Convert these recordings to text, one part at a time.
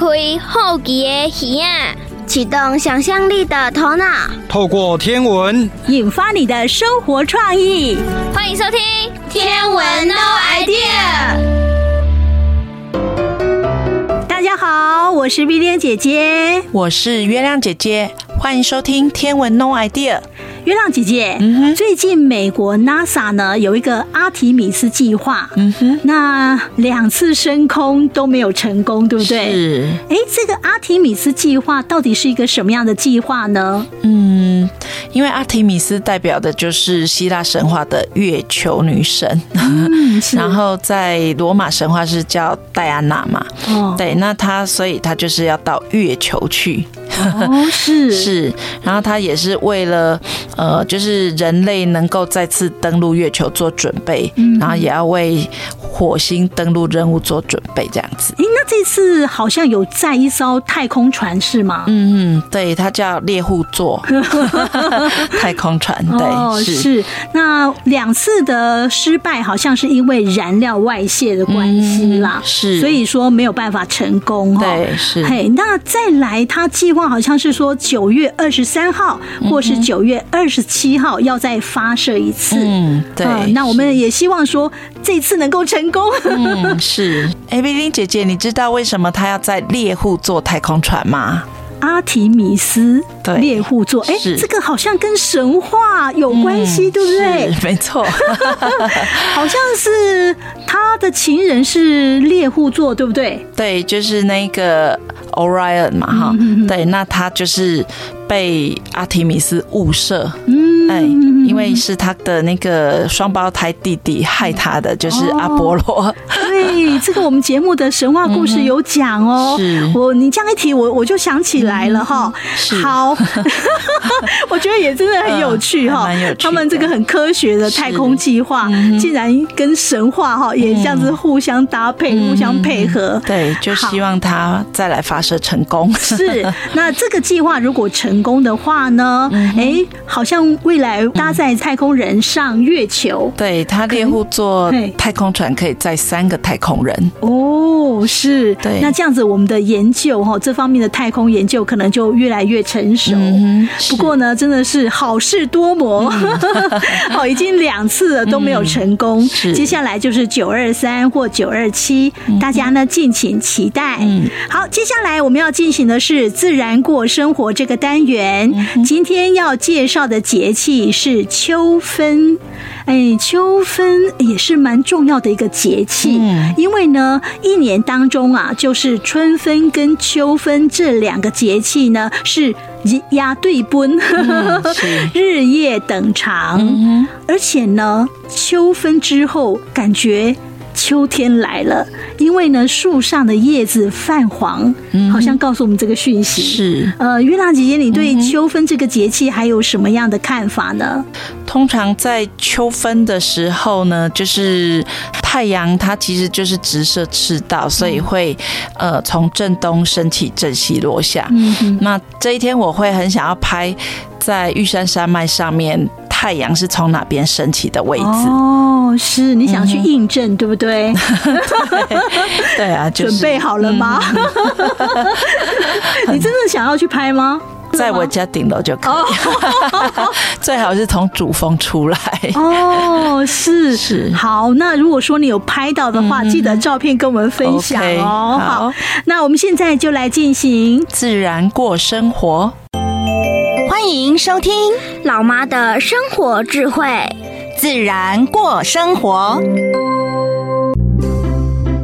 开好奇的耳啊，启动想象力的头脑，透过天文引发你的生活创意。欢迎收听《天文 No Idea》。大家好，我是 Vivian 姐姐，我是月亮姐姐，欢迎收听《天文 No Idea》。月亮姐姐，嗯，最近美国 NASA 呢有一个阿提米斯计划，嗯哼，那两次升空都没有成功，对不对？是。哎，这个阿提米斯计划到底是一个什么样的计划呢？嗯，因为阿提米斯代表的就是希腊神话的月球女神，嗯，然后在罗马神话是叫戴安娜嘛，哦，对，那她所以她就是要到月球去。哦，是是，然后他也是为了呃，就是人类能够再次登陆月球做准备，嗯、然后也要为火星登陆任务做准备，这样子。哎，那这次好像有载一艘太空船是吗？嗯嗯，对，它叫猎户座 太空船。对，哦、是，是。那两次的失败好像是因为燃料外泄的关系啦，嗯、是，所以说没有办法成功。对，是。嘿，那再来，他计划。好像是说九月二十三号，或是九月二十七号要再发射一次。嗯，对。那我们也希望说这次能够成功。嗯，是。哎，Vivian 姐姐，你知道为什么他要在猎户座太空船吗？阿提米斯猎户座，哎，这个好像跟神话有关系，嗯、对不对？没错，好像是他的情人是猎户座，对不对？对，就是那个 Orion 嘛，哈、嗯，对，那他就是。被阿提米斯误射，嗯，哎，因为是他的那个双胞胎弟弟害他的，就是阿波罗。哦、对，这个我们节目的神话故事有讲哦。是，我你这样一提，我我就想起来了哈。是，好，我觉得也真的很有趣哈。蛮有趣。他们这个很科学的太空计划，竟然跟神话哈也这样子互相搭配、互相配合。对，就希望它再来发射成功。是，那这个计划如果成。功的话呢，哎、嗯，好像未来搭载太空人上月球，对，他猎户座太空船可以载三个太空人。哦，是，对，那这样子我们的研究哈，这方面的太空研究可能就越来越成熟。嗯、不过呢，真的是好事多磨，好、嗯，已经两次了都没有成功。嗯、接下来就是九二三或九二七，大家呢敬请期待。嗯，好，接下来我们要进行的是自然过生活这个单元。今天要介绍的节气是秋分，哎，秋分也是蛮重要的一个节气，因为呢，一年当中啊，就是春分跟秋分这两个节气呢是压对奔，日夜等长，而且呢，秋分之后感觉。秋天来了，因为呢，树上的叶子泛黄，好像告诉我们这个讯息。是，呃，月亮姐姐，你对秋分这个节气还有什么样的看法呢？通常在秋分的时候呢，就是太阳它其实就是直射赤道，所以会呃从正东升起，正西落下。嗯哼，那这一天我会很想要拍在玉山山脉上面。太阳是从哪边升起的位置？哦，是你想去印证，嗯、对不对？对，对啊，就是、准备好了吗？嗯、你真的想要去拍吗？在我家顶楼就可以，哦、最好是从主峰出来。哦，是是。好，那如果说你有拍到的话，嗯、记得照片跟我们分享哦。好，那我们现在就来进行自然过生活。欢迎收听老妈的生活智慧，自然过生活。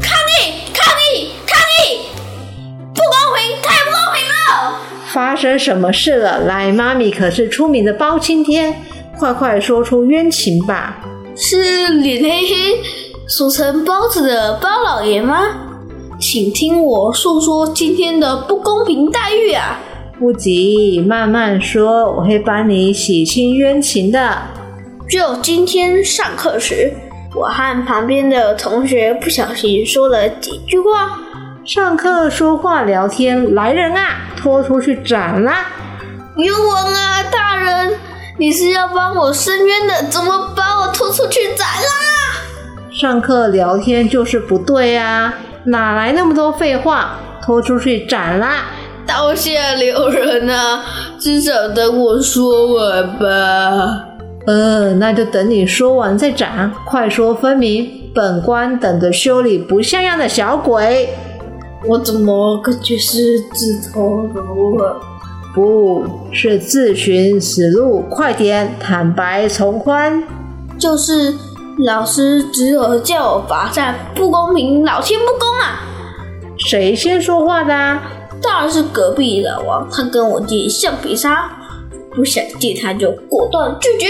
抗议！抗议！抗议！不公平！太不公平了！发生什么事了？来，妈咪可是出名的包青天，快快说出冤情吧！是脸黑黑，俗称包子的包老爷吗？请听我诉说今天的不公平待遇啊！不急，慢慢说，我会帮你洗清冤情的。就今天上课时，我和旁边的同学不小心说了几句话。上课说话聊天，来人啊，拖出去斩啦！冤枉啊，大人，你是要帮我伸冤的，怎么把我拖出去斩啦？上课聊天就是不对啊，哪来那么多废话？拖出去斩啦！刀下留人啊，至少等我说完吧。嗯，那就等你说完再斩，快说分明！本官等着修理不像样的小鬼。我怎么感觉是自投罗网？不是自寻死路，快点坦白从宽。就是老师只有叫我罚站，不公平，老天不公啊！谁先说话的啊？当然是隔壁老王，他跟我借橡皮擦，不想借他就果断拒绝。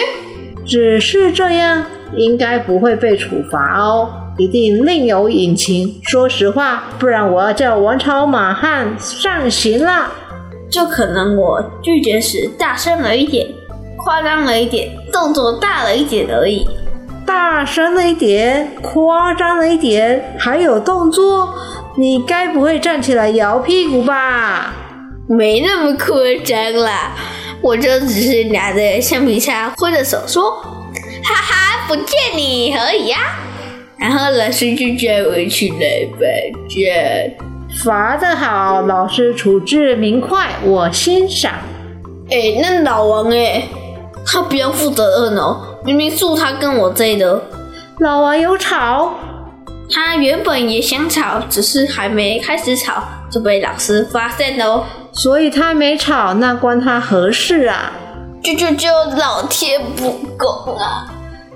只是这样，应该不会被处罚哦，一定另有隐情。说实话，不然我要叫王朝马汉上刑了。就可能我拒绝时大声了一点，夸张了一点，动作大了一点而已。大声了一点，夸张了一点，还有动作。你该不会站起来摇屁股吧？没那么夸张啦，我就只是拿着橡皮擦挥着手说：“哈哈，不见你而已呀。”然后老师就叫我去来罚站。罚得好，老师处置明快，我欣赏。哎，那老王哎，他不要负责任哦，明明是他跟我追的。老王有吵。他原本也想吵，只是还没开始吵就被老师发现了哦。所以他没吵，那关他何事啊？就就就老天不公啊！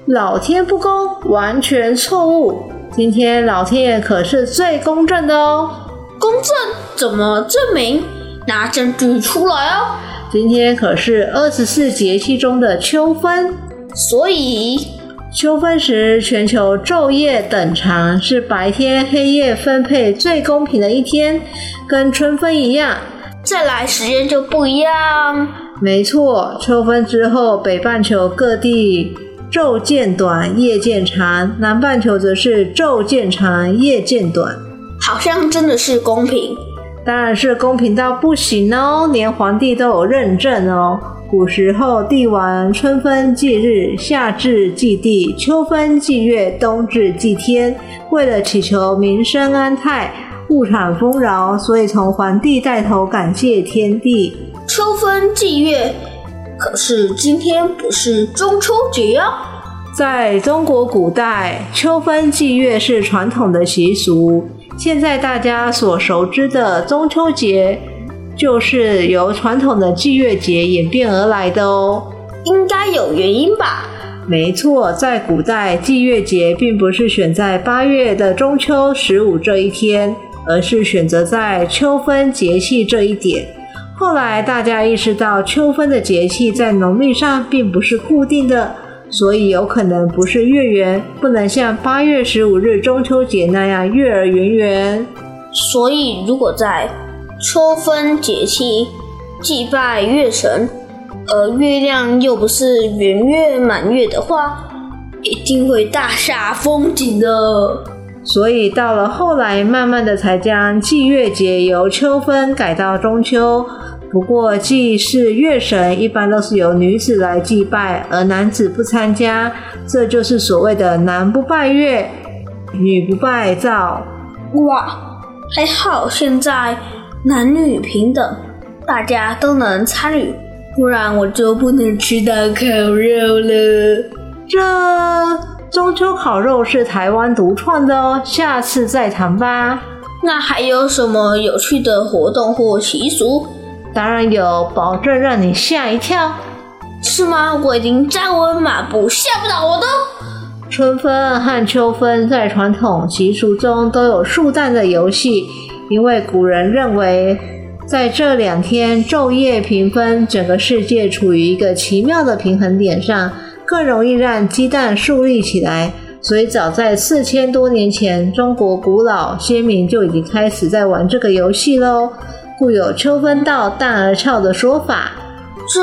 老天不公，完全错误。今天老天爷可是最公正的哦。公正？怎么证明？拿证据出来哦。今天可是二十四节气中的秋分，所以。秋分时，全球昼夜等长，是白天黑夜分配最公平的一天，跟春分一样。再来时间就不一样。没错，秋分之后，北半球各地昼渐短，夜渐长；南半球则是昼渐长，夜渐短。好像真的是公平。当然是公平到不行哦，连皇帝都有认证哦。古时候，帝王春分祭日，夏至祭地，秋分祭月，冬至祭天。为了祈求民生安泰、物产丰饶，所以从皇帝带头感谢天地。秋分祭月，可是今天不是中秋节呀？在中国古代，秋分祭月是传统的习俗。现在大家所熟知的中秋节。就是由传统的祭月节演变而来的哦，应该有原因吧？没错，在古代，祭月节并不是选在八月的中秋十五这一天，而是选择在秋分节气这一点。后来大家意识到，秋分的节气在农历上并不是固定的，所以有可能不是月圆，不能像八月十五日中秋节那样月儿圆圆。所以如果在秋分节气祭拜月神，而月亮又不是圆月满月的话，一定会大煞风景的。所以到了后来，慢慢的才将祭月节由秋分改到中秋。不过祭祀月神一般都是由女子来祭拜，而男子不参加，这就是所谓的男不拜月，女不拜灶。哇，还好现在。男女平等，大家都能参与，不然我就不能吃到烤肉了。这中秋烤肉是台湾独创的哦，下次再谈吧。那还有什么有趣的活动或习俗？当然有，保证让你吓一跳。是吗？我已经站稳马步，吓不倒我的。春分和秋分在传统习俗中都有数蛋的游戏。因为古人认为，在这两天昼夜平分，整个世界处于一个奇妙的平衡点上，更容易让鸡蛋竖立起来。所以，早在四千多年前，中国古老先民就已经开始在玩这个游戏喽，故有“秋分到，蛋儿俏”的说法。这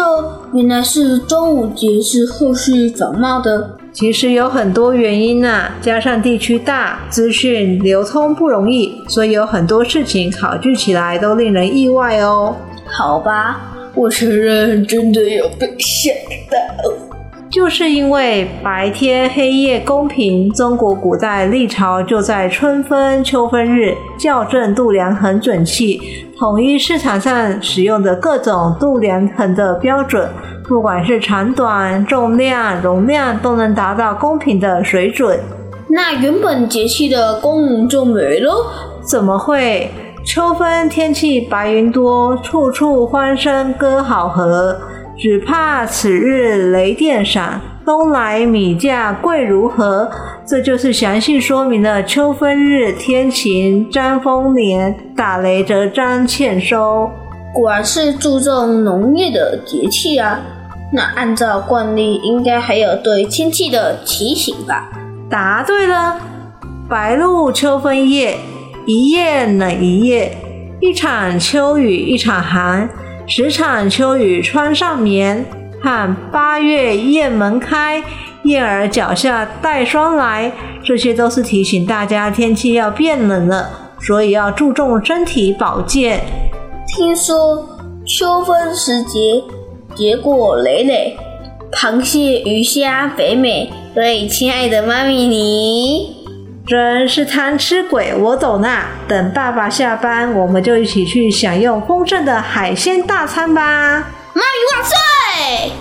原来是端午节是后续转卖的。其实有很多原因呐、加上地区大，资讯流通不容易，所以有很多事情考据起来都令人意外哦。好吧，我承认真的有被吓到。就是因为白天黑夜公平，中国古代历朝就在春分、秋分日校正度量衡准器，统一市场上使用的各种度量衡的标准，不管是长短、重量、容量，都能达到公平的水准。那原本节气的功能就没了？怎么会？秋分天气白云多，处处欢声歌好和。只怕此日雷电闪，冬来米价贵如何？这就是详细说明了秋分日天晴沾丰年，打雷则沾欠收。果然是注重农业的节气啊！那按照惯例，应该还有对天气的提醒吧？答对了，白露秋分夜。一夜冷一夜，一场秋雨一场寒，十场秋雨穿上棉，看八月雁门开，燕儿脚下带霜来，这些都是提醒大家天气要变冷了，所以要注重身体保健。听说秋分时节，结果累累，螃蟹鱼虾肥美，所以亲爱的妈咪你。真是贪吃鬼，我懂啦。等爸爸下班，我们就一起去享用丰盛的海鲜大餐吧！妈咪万岁！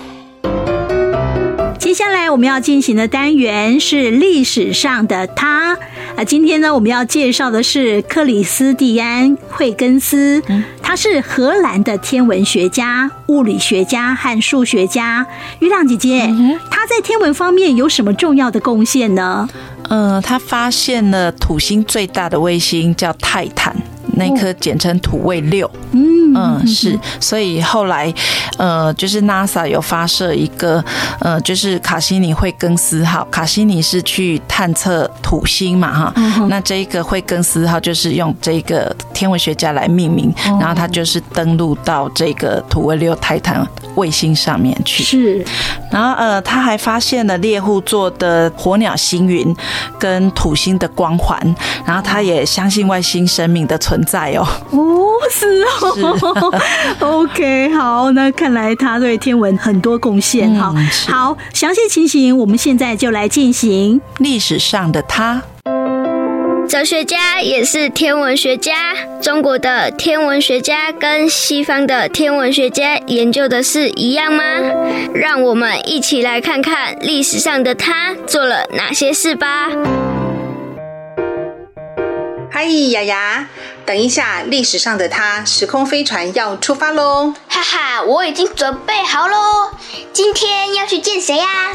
接下来我们要进行的单元是历史上的他啊。今天呢，我们要介绍的是克里斯蒂安·惠根斯，他是荷兰的天文学家、物理学家和数学家。月亮姐姐，他在天文方面有什么重要的贡献呢？呃，他发现了土星最大的卫星叫泰坦，那颗简称土卫六。嗯嗯，是，所以后来，呃，就是 NASA 有发射一个，呃，就是卡西尼惠更斯号。卡西尼是去探测土星嘛，哈、嗯，那这一个惠更斯号就是用这个天文学家来命名，嗯、然后他就是登陆到这个土卫六泰坦卫星上面去。是，然后呃，他还发现了猎户座的火鸟星云跟土星的光环，然后他也相信外星生命的存在哦。哦，是哦。OK，好，那看来他对天文很多贡献哈。好，详细情形我们现在就来进行历史上的他。哲学家也是天文学家。中国的天文学家跟西方的天文学家研究的是一样吗？让我们一起来看看历史上的他做了哪些事吧。嗨，雅雅。等一下，历史上的他，时空飞船要出发喽！哈哈，我已经准备好喽。今天要去见谁呀？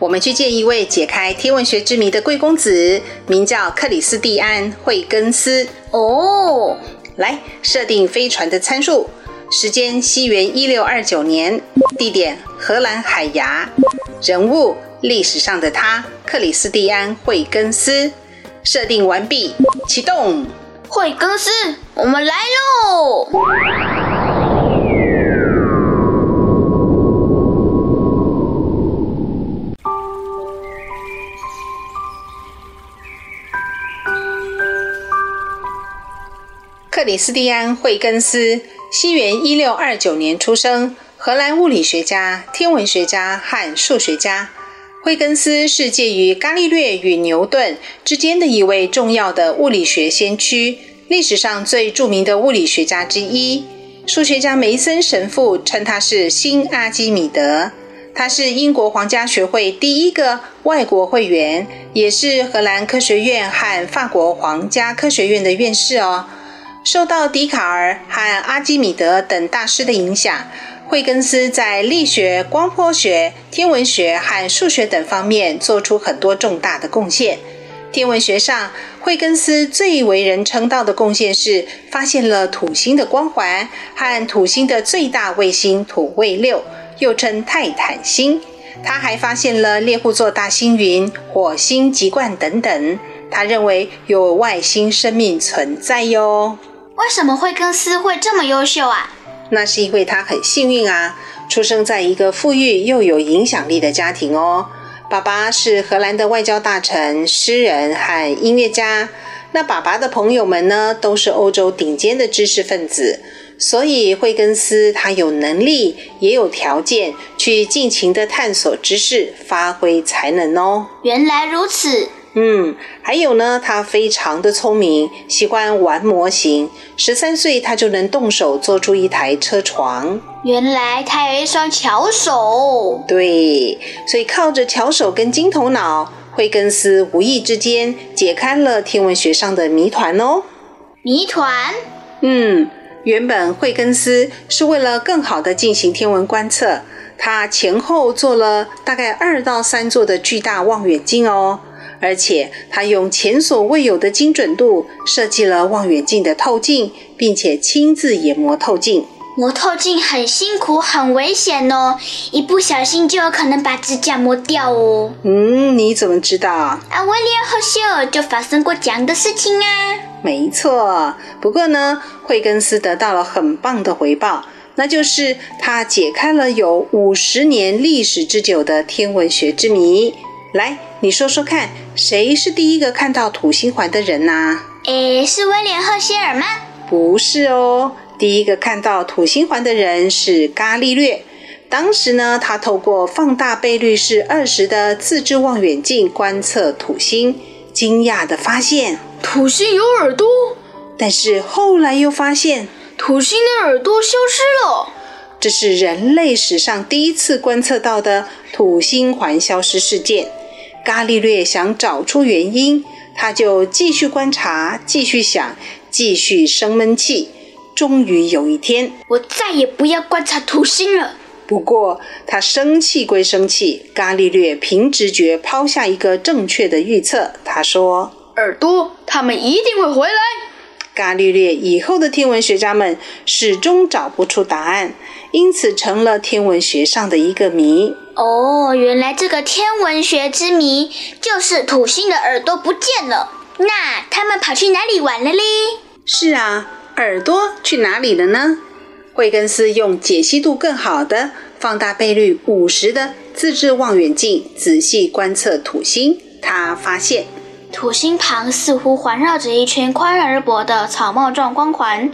我们去见一位解开天文学之谜的贵公子，名叫克里斯蒂安·惠根斯。哦，来设定飞船的参数：时间西元一六二九年，地点荷兰海牙，人物历史上的他克里斯蒂安·惠根斯。设定完毕，启动。惠更斯，我们来喽！克里斯蒂安·惠根斯，西元一六二九年出生，荷兰物理学家、天文学家和数学家。惠根斯是介于伽利略与牛顿之间的一位重要的物理学先驱，历史上最著名的物理学家之一。数学家梅森神父称他是新阿基米德。他是英国皇家学会第一个外国会员，也是荷兰科学院和法国皇家科学院的院士哦。受到笛卡尔和阿基米德等大师的影响。惠根斯在力学、光波学、天文学和数学等方面做出很多重大的贡献。天文学上，惠根斯最为人称道的贡献是发现了土星的光环和土星的最大卫星土卫六，又称泰坦星。他还发现了猎户座大星云、火星籍贯等等。他认为有外星生命存在哟。为什么惠根斯会这么优秀啊？那是因为他很幸运啊，出生在一个富裕又有影响力的家庭哦。爸爸是荷兰的外交大臣、诗人和音乐家。那爸爸的朋友们呢，都是欧洲顶尖的知识分子，所以惠更斯他有能力，也有条件去尽情的探索知识，发挥才能哦。原来如此。嗯，还有呢，他非常的聪明，喜欢玩模型。十三岁他就能动手做出一台车床。原来他有一双巧手。对，所以靠着巧手跟金头脑，惠更斯无意之间解开了天文学上的谜团哦。谜团？嗯。原本惠更斯是为了更好的进行天文观测，他前后做了大概二到三座的巨大望远镜哦，而且他用前所未有的精准度设计了望远镜的透镜，并且亲自研磨透镜。磨透镜很辛苦，很危险哦，一不小心就有可能把指甲磨掉哦。嗯，你怎么知道？啊，威廉赫歇尔就发生过这样的事情啊。没错，不过呢，惠更斯得到了很棒的回报，那就是他解开了有五十年历史之久的天文学之谜。来，你说说看，谁是第一个看到土星环的人呢？诶，是威廉赫歇尔吗？不是哦，第一个看到土星环的人是伽利略。当时呢，他透过放大倍率是二十的自制望远镜观测土星，惊讶地发现。土星有耳朵，但是后来又发现土星的耳朵消失了。这是人类史上第一次观测到的土星环消失事件。伽利略想找出原因，他就继续观察，继续想，继续生闷气。终于有一天，我再也不要观察土星了。不过他生气归生气，伽利略凭直觉抛下一个正确的预测。他说。耳朵，他们一定会回来。伽利略以后的天文学家们始终找不出答案，因此成了天文学上的一个谜。哦，原来这个天文学之谜就是土星的耳朵不见了。那他们跑去哪里玩了嘞？是啊，耳朵去哪里了呢？惠更斯用解析度更好的、放大倍率五十的自制望远镜仔细观测土星，他发现。土星旁似乎环绕着一圈宽而薄的草帽状光环，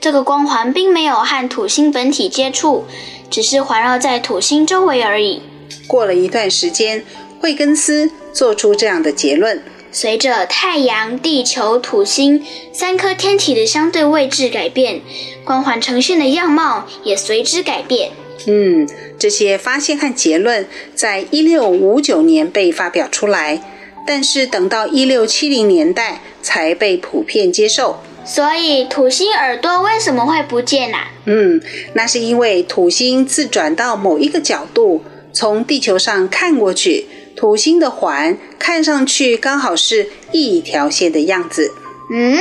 这个光环并没有和土星本体接触，只是环绕在土星周围而已。过了一段时间，惠更斯做出这样的结论：随着太阳、地球、土星三颗天体的相对位置改变，光环呈现的样貌也随之改变。嗯，这些发现和结论在一六五九年被发表出来。但是等到一六七零年代才被普遍接受。所以土星耳朵为什么会不见啊？嗯，那是因为土星自转到某一个角度，从地球上看过去，土星的环看上去刚好是一条线的样子。嗯，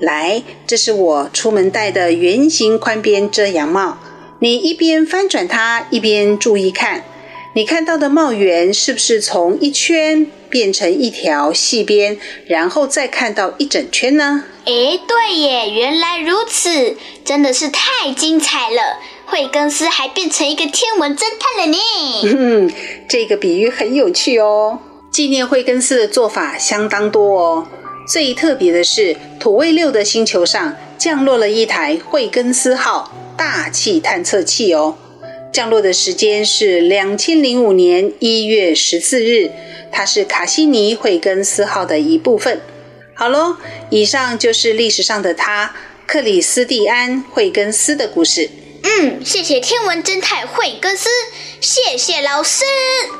来，这是我出门戴的圆形宽边遮阳帽。你一边翻转它，一边注意看，你看到的帽檐是不是从一圈变成一条细边，然后再看到一整圈呢？诶，对耶，原来如此，真的是太精彩了！惠更斯还变成一个天文侦探了呢。嗯，这个比喻很有趣哦。纪念惠更斯的做法相当多哦。最特别的是，土卫六的星球上降落了一台惠更斯号大气探测器哦。降落的时间是两千零五年一月十四日。它是卡西尼惠更斯号的一部分。好喽，以上就是历史上的他克里斯蒂安惠根斯的故事。嗯，谢谢天文侦探惠根斯，谢谢老师。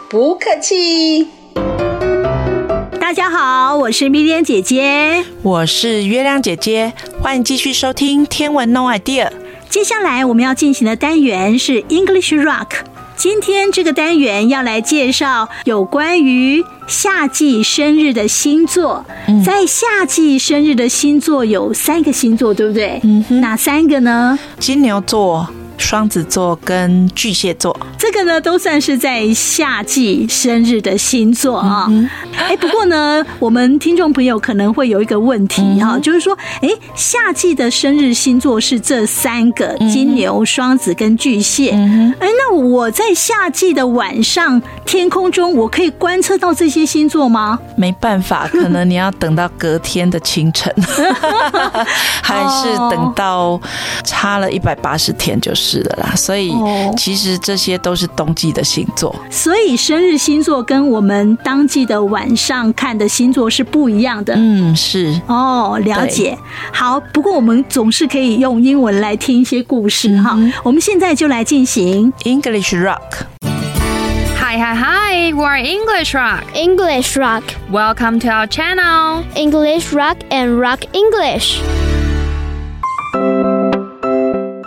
不客气。大家好，我是米莲姐姐，我是月亮姐姐，欢迎继续收听《天文 No Idea》。接下来我们要进行的单元是 English Rock。今天这个单元要来介绍有关于夏季生日的星座。嗯、在夏季生日的星座有三个星座，对不对？嗯哼。哪三个呢？金牛座、双子座跟巨蟹座，这个呢都算是在夏季生日的星座啊。哎、嗯，不过呢，我们听众朋友可能会有一个问题哈、嗯，就是说，哎，夏季的生日星座是这三个：金牛、双子跟巨蟹。哎，那我在夏季的晚上，天空中我可以观测到这些星座吗？没办法，可能你要等到隔天的清晨，还是等到差了一百八十天就是了啦。所以其实这些都是冬季的星座。所以生日星座跟我们当季的晚上看的星座是不一样的。嗯，是。哦，了解。好，不过我们总是可以用英文来听一些故事哈。我们现在就来进行 English Rock。Hi, hi, hi! We're English Rock. English Rock. Welcome to our channel. English Rock and Rock English.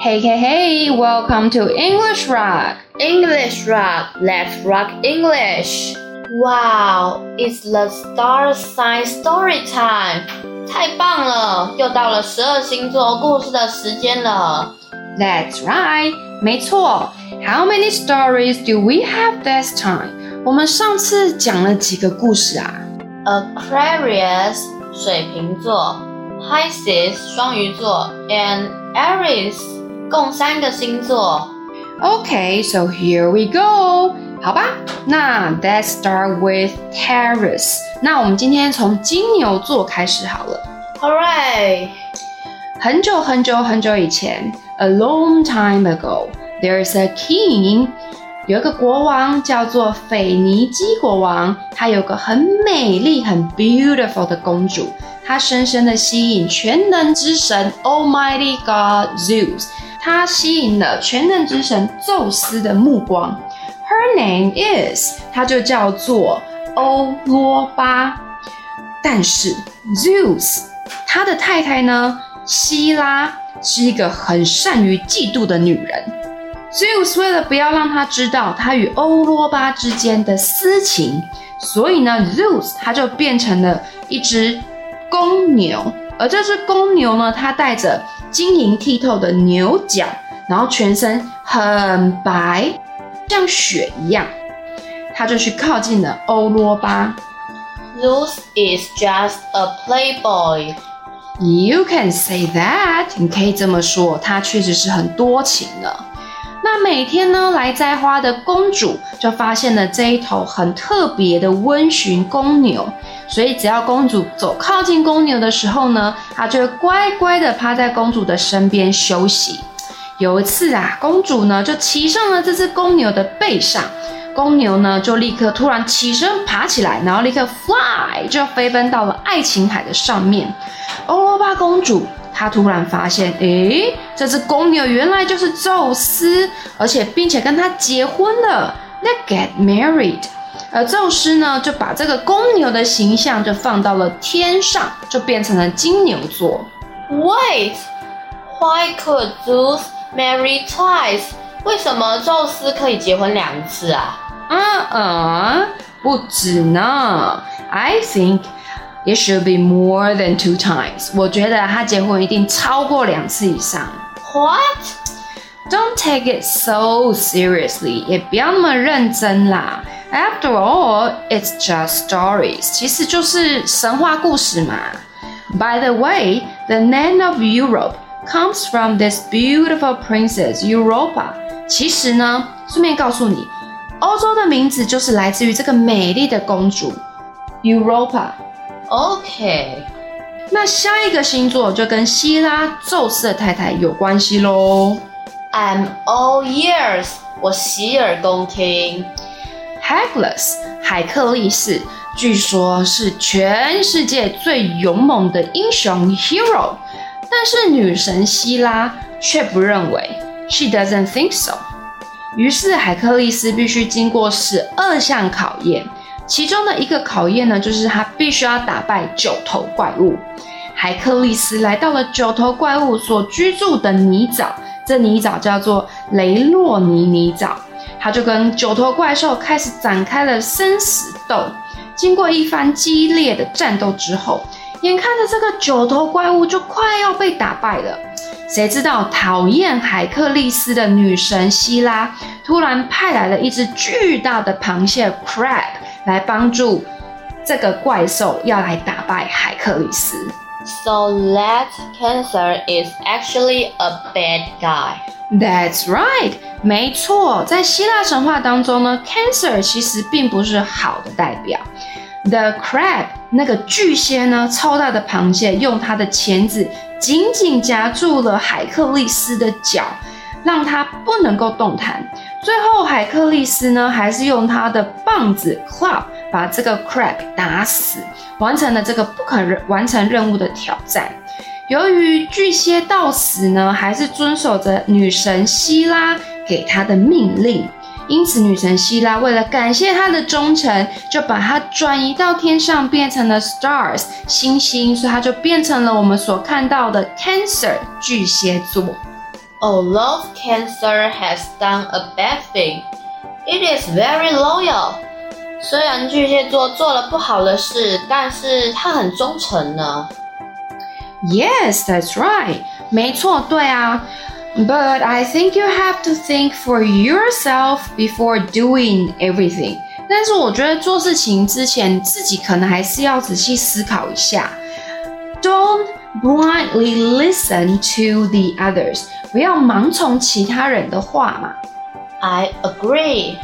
Hey, hey, hey! Welcome to English Rock. English Rock. Let's rock English. Wow! It's the star sign story time. 太棒了，又到了十二星座故事的时间了。That's right. 没错。How many stories do we have this time？我们上次讲了几个故事啊？Aquarius 水瓶座，Pisces 双鱼座，and Aries 共三个星座。Okay, so here we go。好吧，那 Let's start with Taurus。那我们今天从金牛座开始好了。Hooray！很久很久很久以前，a long time ago。There's a king，有一个国王叫做腓尼基国王，他有个很美丽、很 beautiful 的公主，她深深的吸引全能之神 Almighty God Zeus，她吸引了全能之神宙斯的目光。Her name is，她就叫做欧罗巴。但是 Zeus，他的太太呢，希拉是一个很善于嫉妒的女人。Zeus 为了不要让她知道他与欧罗巴之间的私情，所以呢，Zeus 他就变成了一只公牛，而这只公牛呢，它带着晶莹剔透的牛角，然后全身很白，像雪一样，他就去靠近了欧罗巴。louis is just a playboy. You can say that. 你可以这么说，他确实是很多情的。那每天呢，来摘花的公主就发现了这一头很特别的温驯公牛，所以只要公主走靠近公牛的时候呢，它就会乖乖的趴在公主的身边休息。有一次啊，公主呢就骑上了这只公牛的背上，公牛呢就立刻突然起身爬起来，然后立刻 fly 就飞奔到了爱琴海的上面。欧罗巴公主。他突然发现，诶，这只公牛原来就是宙斯，而且并且跟他结婚了。They get married。而宙斯呢，就把这个公牛的形象就放到了天上，就变成了金牛座。Wait, why could Zeus marry twice？为什么宙斯可以结婚两次啊？嗯嗯，不止呢。I think。It should be more than two times。我觉得他结婚一定超过两次以上。What? Don't take it so seriously。也不要那么认真啦。After all, it's just stories。其实就是神话故事嘛。By the way, the name of Europe comes from this beautiful princess Europa。其实呢，顺便告诉你，欧洲的名字就是来自于这个美丽的公主 Europa。 OK，那下一个星座就跟希拉宙斯的太太有关系喽。I'm all ears，我洗耳恭听。Hercules，海克力士，据说是全世界最勇猛的英雄 hero，但是女神希拉却不认为，She doesn't think so。于是海克力斯必须经过十二项考验。其中的一个考验呢，就是他必须要打败九头怪物。海克力斯来到了九头怪物所居住的泥沼，这泥沼叫做雷洛尼泥沼。他就跟九头怪兽开始展开了生死斗。经过一番激烈的战斗之后，眼看着这个九头怪物就快要被打败了，谁知道讨厌海克力斯的女神希拉突然派来了一只巨大的螃蟹 crab 来帮助这个怪兽，要来打败海克力斯。So that Cancer is actually a bad guy. That's right，没错，在希腊神话当中呢，Cancer 其实并不是好的代表。The crab 那个巨蟹呢，超大的螃蟹，用它的钳子紧紧夹住了海克力斯的脚，让他不能够动弹。最后，海克力斯呢，还是用他的棒子 club 把这个 crab 打死，完成了这个不可完成任务的挑战。由于巨蟹到死呢，还是遵守着女神希拉给他的命令。因此，女神希拉为了感谢他的忠诚，就把他转移到天上，变成了 stars 星星，所以他就变成了我们所看到的 Cancer 巨蟹座。Although Cancer has done a bad thing, it is very loyal. 虽然巨蟹座做了不好的事，但是他很忠诚呢。Yes, that's right. 没错，对啊。But I think you have to think for yourself before doing everything. 但是我觉得做事情之前，自己可能还是要仔细思考一下。Don't blindly listen to the others. 不要盲从其他人的话嘛。I agree.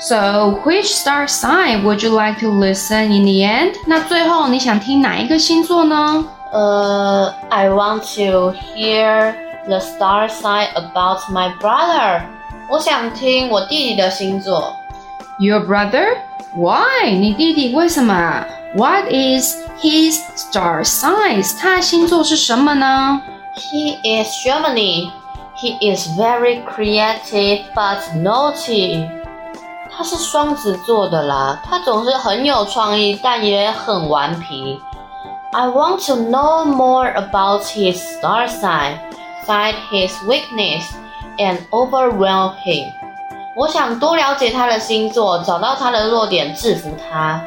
So, which star sign would you like to listen in the end? 那最后你想听哪一个星座呢？呃、uh,，I want to hear. The star sign about my brother。我想听我弟弟的星座。Your brother? Why? 你弟弟为什么 ？What is his star sign? 他的星座是什么呢？He is Gemini. He is very creative but naughty. 他是双子座的啦，他总是很有创意，但也很顽皮。I want to know more about his star sign. Find his weakness and overwhelm him。 我想多了解他的星座，找到他的弱点，制服他。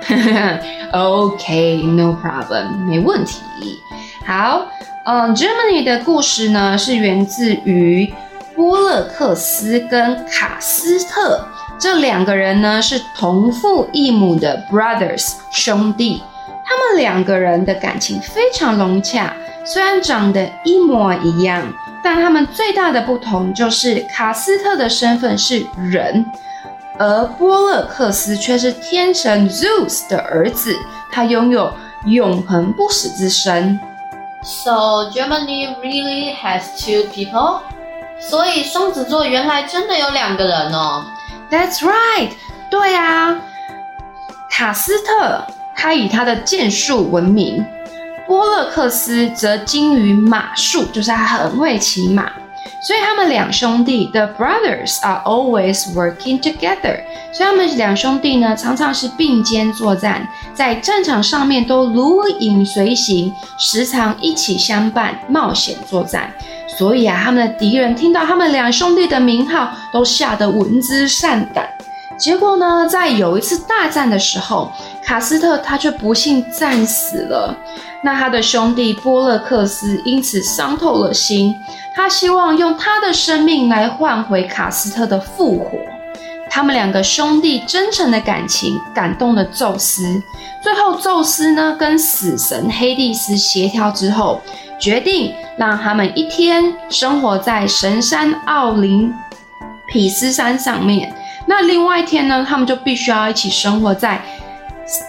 OK, no problem，没问题。好，嗯，Germany 的故事呢，是源自于波勒克斯跟卡斯特这两个人呢，是同父异母的 brothers 兄弟。他们两个人的感情非常融洽，虽然长得一模一样。但他们最大的不同就是卡斯特的身份是人，而波勒克斯却是天神 Zeus 的儿子，他拥有永恒不死之身。So Germany really has two people？所以双子座原来真的有两个人哦。That's right，对啊，卡斯特他以他的剑术闻名。波勒克斯则精于马术，就是他很会骑马，所以他们两兄弟 The brothers are always working together。所以他们两兄弟呢，常常是并肩作战，在战场上面都如影随形，时常一起相伴冒险作战。所以啊，他们的敌人听到他们两兄弟的名号，都吓得闻之丧胆。结果呢，在有一次大战的时候，卡斯特他却不幸战死了。那他的兄弟波勒克斯因此伤透了心，他希望用他的生命来换回卡斯特的复活。他们两个兄弟真诚的感情感动了宙斯，最后宙斯呢跟死神黑帝斯协调之后，决定让他们一天生活在神山奥林匹斯山上面，那另外一天呢，他们就必须要一起生活在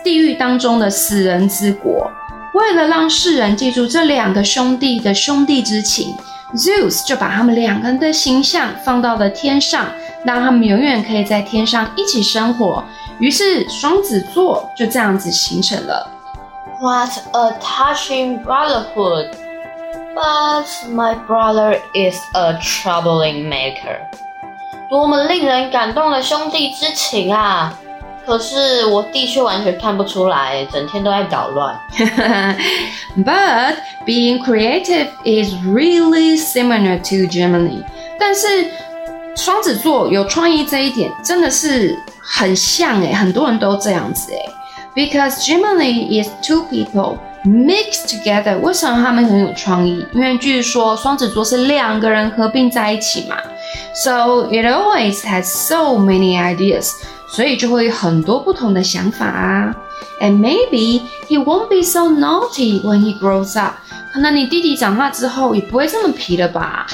地狱当中的死人之国。为了让世人记住这两个兄弟的兄弟之情，Zeus 就把他们两个人的形象放到了天上，让他们永远可以在天上一起生活。于是双子座就这样子形成了。What a touching brotherhood! But my brother is a troubling maker. 多么令人感动的兄弟之情啊！可是我弟却完全看不出来，整天都在捣乱。 But being creative is really similar to Gemini。但是双子座有创意这一点真的是很像诶，很多人都这样子诶。Because Gemini is two people mix together。为什么他们很有创意？因为据说双子座是两个人合并在一起嘛，so it always has so many ideas， 所以就会有很多不同的想法啊。And maybe he won't be so naughty when he grows up。可能你弟弟长大之后也不会这么皮了吧？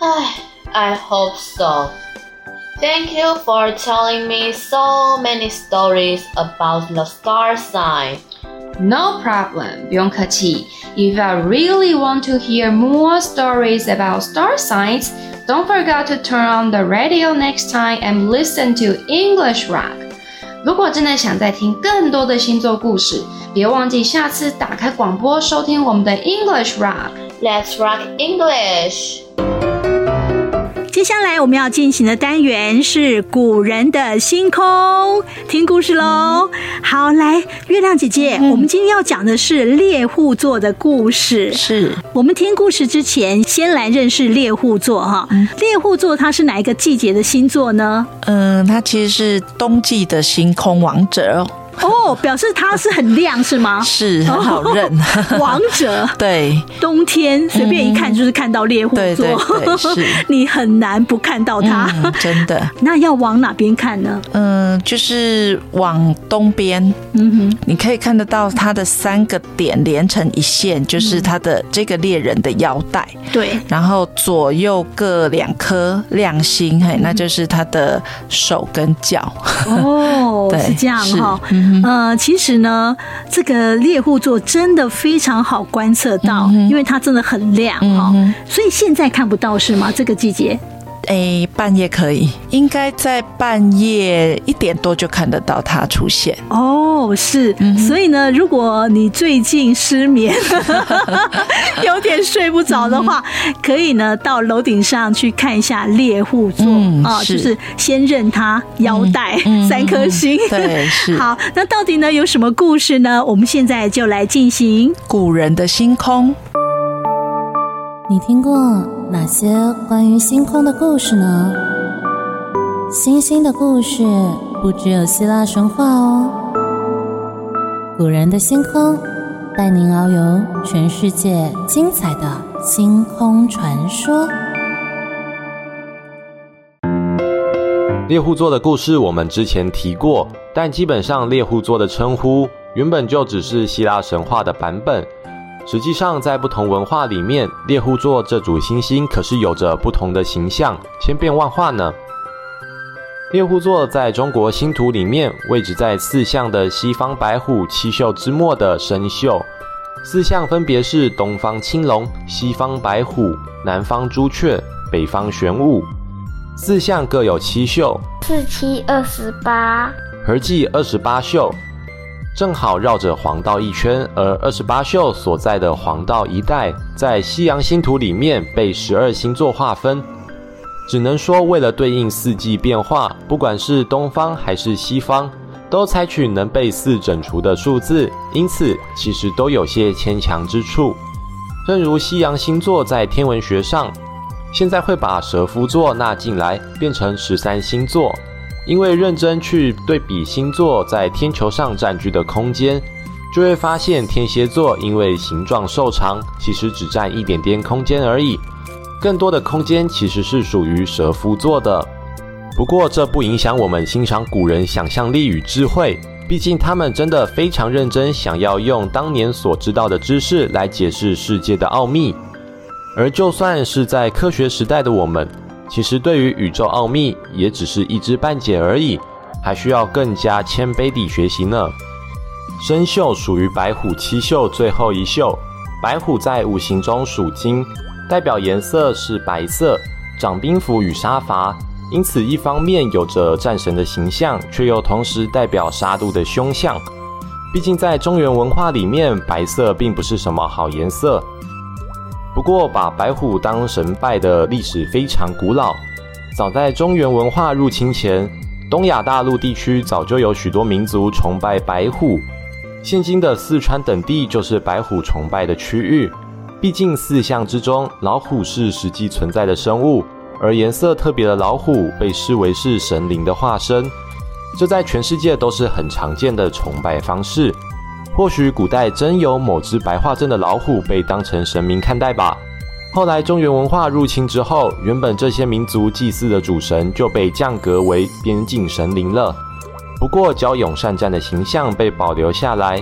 唉，I hope so。Thank you for telling me so many stories about the star sign. No problem, 不用客气。If I really want to hear more stories about star signs, don't forget to turn on the radio next time and listen to English Rock. 如果真的想再听更多的星座故事，别忘记下次打开广播收听我们的 English Rock. Let's rock English! 接下来我们要进行的单元是古人的星空，听故事喽。好，来，月亮姐姐，嗯、我们今天要讲的是猎户座的故事。是我们听故事之前，先来认识猎户座哈。猎户座它是哪一个季节的星座呢？嗯，它其实是冬季的星空王者哦。哦，表示它是很亮是吗？是很好认，哦、王者。对，冬天随便一看就是看到猎户座，嗯、对对对是 你很难不看到它，嗯，真的。那要往哪边看呢？嗯，就是往东边。嗯哼，你可以看得到它的三个点连成一线，就是它的这个猎人的腰带。对，然后左右各两颗亮星，嘿，那就是它的手跟脚。哦，对是这样哈。呃，其实呢，这个猎户座真的非常好观测到，嗯、因为它真的很亮哈，嗯、所以现在看不到是吗？这个季节？诶，半夜可以，应该在半夜一点多就看得到它出现。哦，是，嗯、所以呢，如果你最近失眠，有点睡不着的话，嗯、可以呢到楼顶上去看一下猎户座啊，就是先认它腰带、嗯、三颗星。对，是。好，那到底呢有什么故事呢？我们现在就来进行古人的星空。你听过哪些关于星空的故事呢？星星的故事不只有希腊神话哦。古人的星空，带您遨游全世界精彩的星空传说。猎户座的故事我们之前提过，但基本上猎户座的称呼原本就只是希腊神话的版本。实际上，在不同文化里面，猎户座这组星星可是有着不同的形象，千变万化呢。猎户座在中国星图里面位置在四象的西方白虎七宿之末的参宿，四象分别是东方青龙、西方白虎、南方朱雀、北方玄武，四象各有七宿，四七二十八，合计二十八宿。正好绕着黄道一圈，而二十八宿所在的黄道一带，在西洋星图里面被十二星座划分。只能说，为了对应四季变化，不管是东方还是西方，都采取能被四整除的数字，因此其实都有些牵强之处。正如西洋星座在天文学上，现在会把蛇夫座纳进来，变成十三星座。因为认真去对比星座在天球上占据的空间，就会发现天蝎座因为形状瘦长，其实只占一点点空间而已，更多的空间其实是属于蛇夫座的。不过这不影响我们欣赏古人想象力与智慧，毕竟他们真的非常认真，想要用当年所知道的知识来解释世界的奥秘。而就算是在科学时代的我们，其实，对于宇宙奥秘，也只是一知半解而已，还需要更加谦卑地学习呢。参宿属于白虎七宿最后一宿，白虎在五行中属金，代表颜色是白色，掌兵符与杀伐，因此一方面有着战神的形象，却又同时代表杀戮的凶相。毕竟在中原文化里面，白色并不是什么好颜色。不过，把白虎当神拜的历史非常古老。早在中原文化入侵前，东亚大陆地区早就有许多民族崇拜白虎。现今的四川等地就是白虎崇拜的区域。毕竟四象之中，老虎是实际存在的生物，而颜色特别的老虎被视为是神灵的化身。这在全世界都是很常见的崇拜方式。或许古代真有某只白化症的老虎被当成神明看待吧。后来中原文化入侵之后，原本这些民族祭祀的主神就被降格为边境神灵了。不过骁勇善战的形象被保留下来，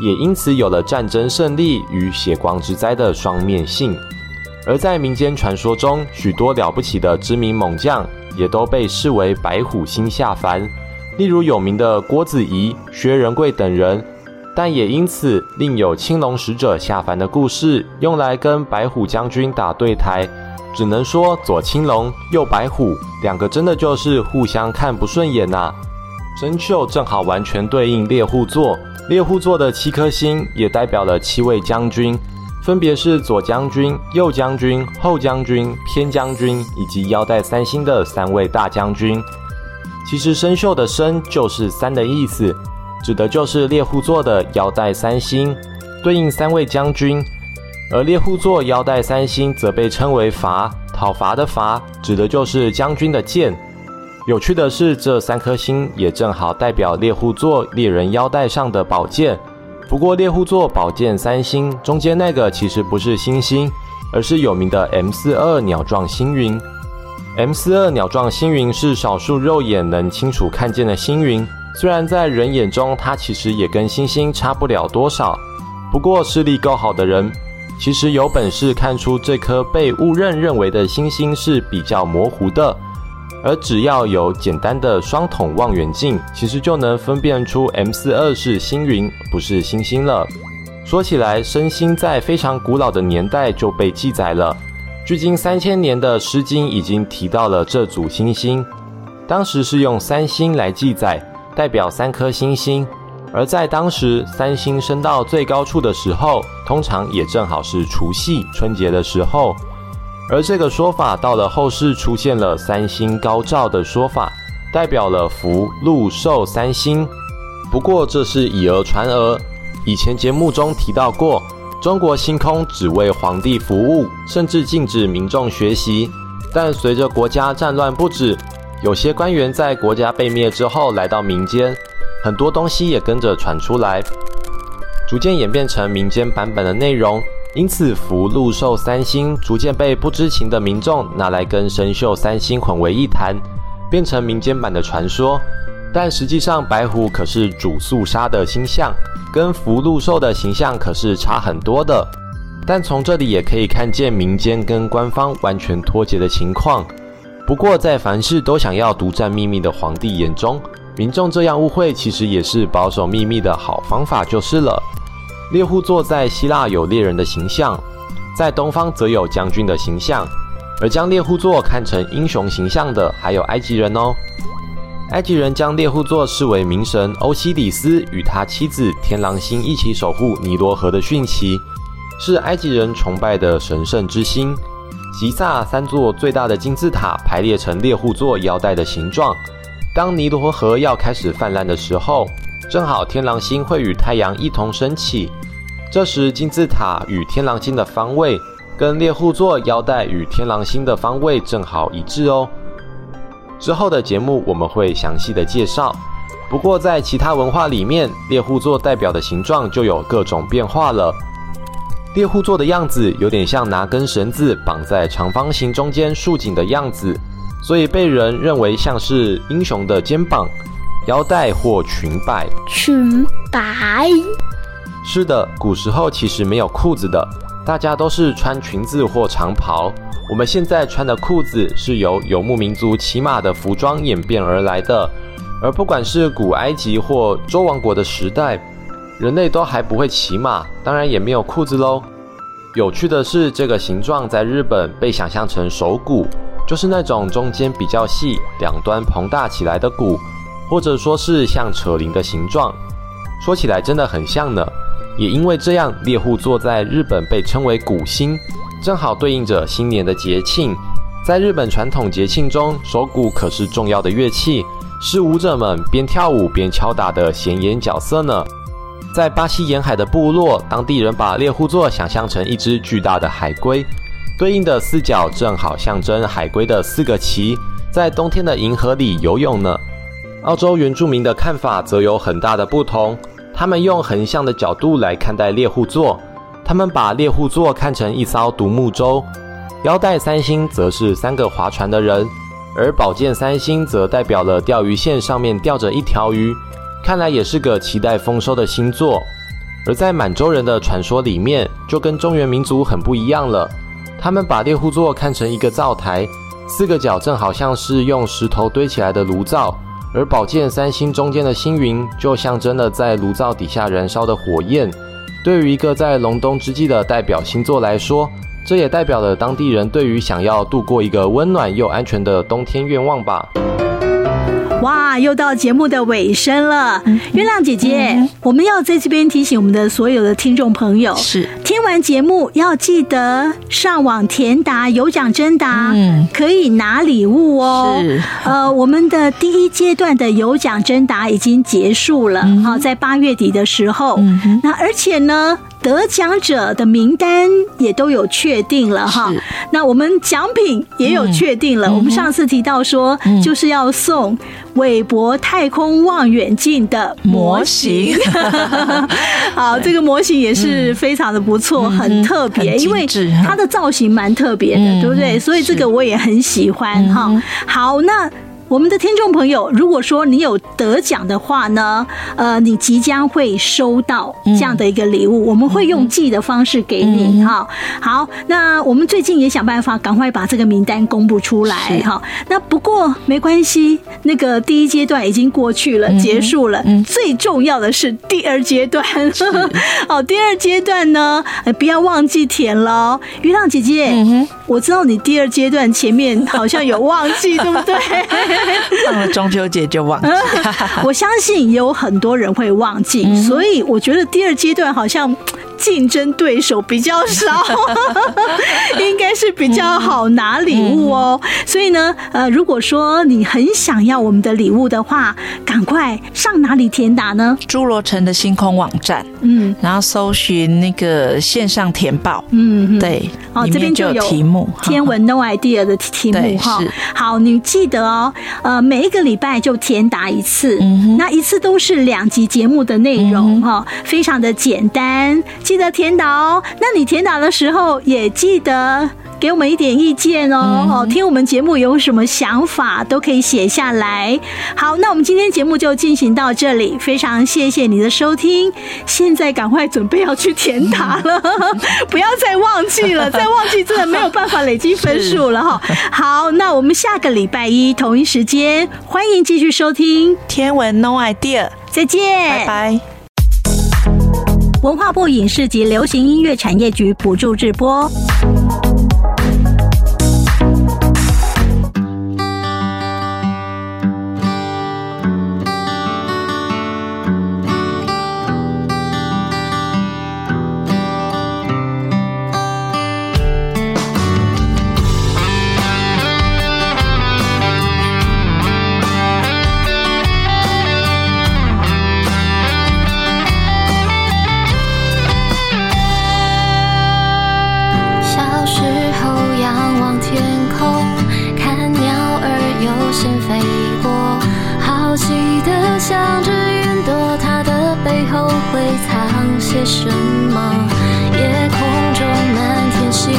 也因此有了战争胜利与血光之灾的双面性。而在民间传说中，许多了不起的知名猛将也都被视为白虎星下凡，例如有名的郭子仪、薛仁贵等人。但也因此，另有青龙使者下凡的故事，用来跟白虎将军打对台。只能说左青龙，右白虎，两个真的就是互相看不顺眼呐、啊。生锈正好完全对应猎户座，猎户座的七颗星也代表了七位将军，分别是左将军、右将军、后将军、偏将军以及腰带三星的三位大将军。其实生锈的生就是三的意思。指的就是猎户座的腰带三星，对应三位将军；而猎户座腰带三星则被称为伐，讨伐的伐，指的就是将军的剑。有趣的是，这三颗星也正好代表猎户座猎人腰带上的宝剑。不过，猎户座宝剑三星中间那个其实不是星星，而是有名的 M 四二鸟状星云。M 四二鸟状星云是少数肉眼能清楚看见的星云。虽然在人眼中，它其实也跟星星差不了多少，不过视力够好的人，其实有本事看出这颗被误认认为的星星是比较模糊的，而只要有简单的双筒望远镜，其实就能分辨出 M 四二是星云，不是星星了。说起来，身星在非常古老的年代就被记载了，距今三千年的《诗经》已经提到了这组星星，当时是用三星来记载。代表三颗星星，而在当时三星升到最高处的时候，通常也正好是除夕春节的时候。而这个说法到了后世出现了三星高照的说法，代表了福禄寿三星。不过这是以讹传讹，以前节目中提到过，中国星空只为皇帝服务，甚至禁止民众学习。但随着国家战乱不止。有些官员在国家被灭之后来到民间，很多东西也跟着传出来，逐渐演变成民间版本的内容。因此，福禄寿三星逐渐被不知情的民众拿来跟生锈三星混为一谈，变成民间版的传说。但实际上，白虎可是主肃杀的星象，跟福禄寿的形象可是差很多的。但从这里也可以看见民间跟官方完全脱节的情况。不过，在凡事都想要独占秘密的皇帝眼中，民众这样误会，其实也是保守秘密的好方法，就是了。猎户座在希腊有猎人的形象，在东方则有将军的形象，而将猎户座看成英雄形象的，还有埃及人哦。埃及人将猎户座视为冥神欧西里斯与他妻子天狼星一起守护尼罗河的讯息，是埃及人崇拜的神圣之星。吉萨三座最大的金字塔排列成猎户座腰带的形状。当尼罗河要开始泛滥的时候，正好天狼星会与太阳一同升起。这时金字塔与天狼星的方位，跟猎户座腰带与天狼星的方位正好一致哦。之后的节目我们会详细的介绍。不过在其他文化里面，猎户座代表的形状就有各种变化了。猎户座的样子有点像拿根绳子绑在长方形中间竖紧的样子，所以被人认为像是英雄的肩膀、腰带或裙摆。裙摆？是的，古时候其实没有裤子的，大家都是穿裙子或长袍。我们现在穿的裤子是由游牧民族骑马的服装演变而来的，而不管是古埃及或周王国的时代。人类都还不会骑马，当然也没有裤子喽。有趣的是，这个形状在日本被想象成手鼓，就是那种中间比较细、两端膨大起来的鼓，或者说是像扯铃的形状。说起来真的很像呢。也因为这样，猎户座在日本被称为鼓星，正好对应着新年的节庆。在日本传统节庆中，手鼓可是重要的乐器，是舞者们边跳舞边敲打的显眼角色呢。在巴西沿海的部落，当地人把猎户座想象成一只巨大的海龟，对应的四角正好象征海龟的四个鳍，在冬天的银河里游泳呢。澳洲原住民的看法则有很大的不同，他们用横向的角度来看待猎户座，他们把猎户座看成一艘独木舟，腰带三星则是三个划船的人，而宝剑三星则代表了钓鱼线上面吊着一条鱼，看来也是个期待丰收的星座。而在满洲人的传说里面，就跟中原民族很不一样了，他们把猎户座看成一个灶台，四个角正好像是用石头堆起来的炉灶。而宝剑三星中间的星云，就象征了在炉灶底下燃烧的火焰。对于一个在隆冬之际的代表星座来说，这也代表了当地人对于想要度过一个温暖又安全的冬天愿望吧。哇，又到节目的尾声了，月亮姐姐，嗯、我们要在这边提醒我们的所有的听众朋友，是。听完节目要记得上网填答有奖征答，嗯，可以拿礼物哦。是，呃，我们的第一阶段的有奖征答已经结束了，好、嗯，在八月底的时候，嗯，那而且呢。得奖者的名单也都有确定了哈，那我们奖品也有确定了。嗯、我们上次提到说，嗯、就是要送韦伯太空望远镜的模型。好，这个模型也是非常的不错，嗯、很特别，因为它的造型蛮特别的，嗯、对不对？所以这个我也很喜欢哈。嗯、好，那。我们的听众朋友，如果说你有得奖的话呢，呃，你即将会收到这样的一个礼物，嗯、我们会用寄的方式给你哈。嗯、好，那我们最近也想办法赶快把这个名单公布出来哈。那不过没关系，那个第一阶段已经过去了，嗯、结束了。嗯、最重要的是第二阶段，是好，第二阶段呢，不要忘记填了。月亮姐姐，嗯、哼我知道你第二阶段前面好像有忘记，对不对？到 了中秋节就忘记，我相信有很多人会忘记，所以我觉得第二阶段好像。竞争对手比较少，应该是比较好拿礼物哦。所以呢，呃，如果说你很想要我们的礼物的话，赶快上哪里填答呢？侏罗城的星空网站，嗯，然后搜寻那个线上填报，嗯，对，哦，这边就有题目，天文 No idea 的题目哈。好，你记得哦，呃，每一个礼拜就填答一次，那一次都是两集节目的内容哈，非常的简单。记得填答哦，那你填答的时候也记得给我们一点意见哦。哦，听我们节目有什么想法都可以写下来。好，那我们今天节目就进行到这里，非常谢谢你的收听。现在赶快准备要去填答了，不要再忘记了，再忘记真的没有办法累积分数了哈。好，那我们下个礼拜一同一时间，欢迎继续收听天文 No idea，再见，拜拜。文化部影视及流行音乐产业局补助直播。些什么？夜空中满天星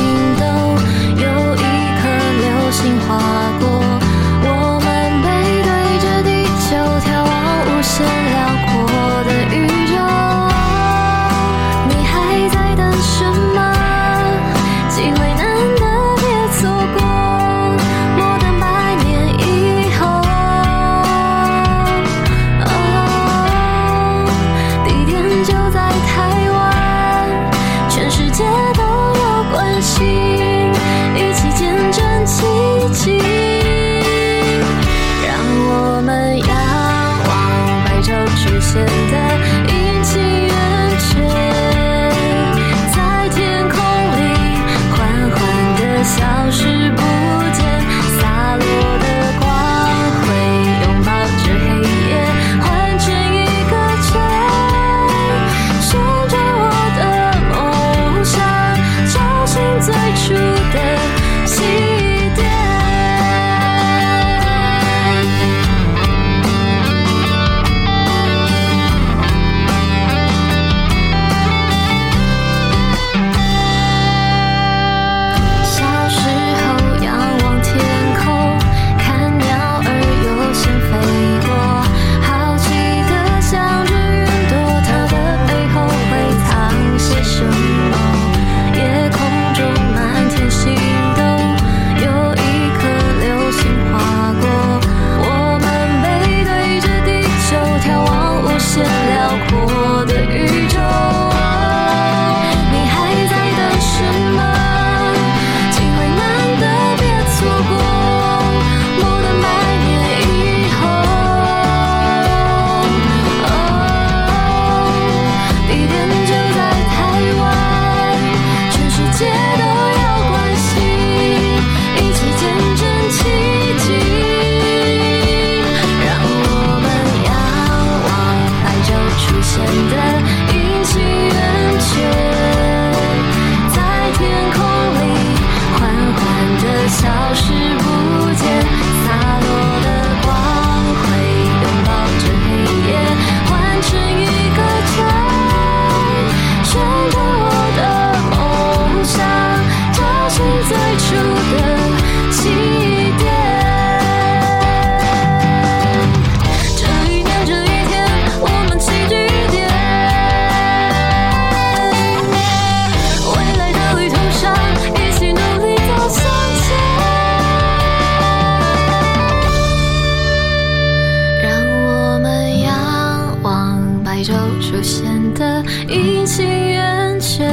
就显得阴晴圆缺，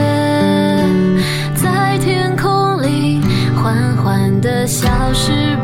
在天空里缓缓地消失。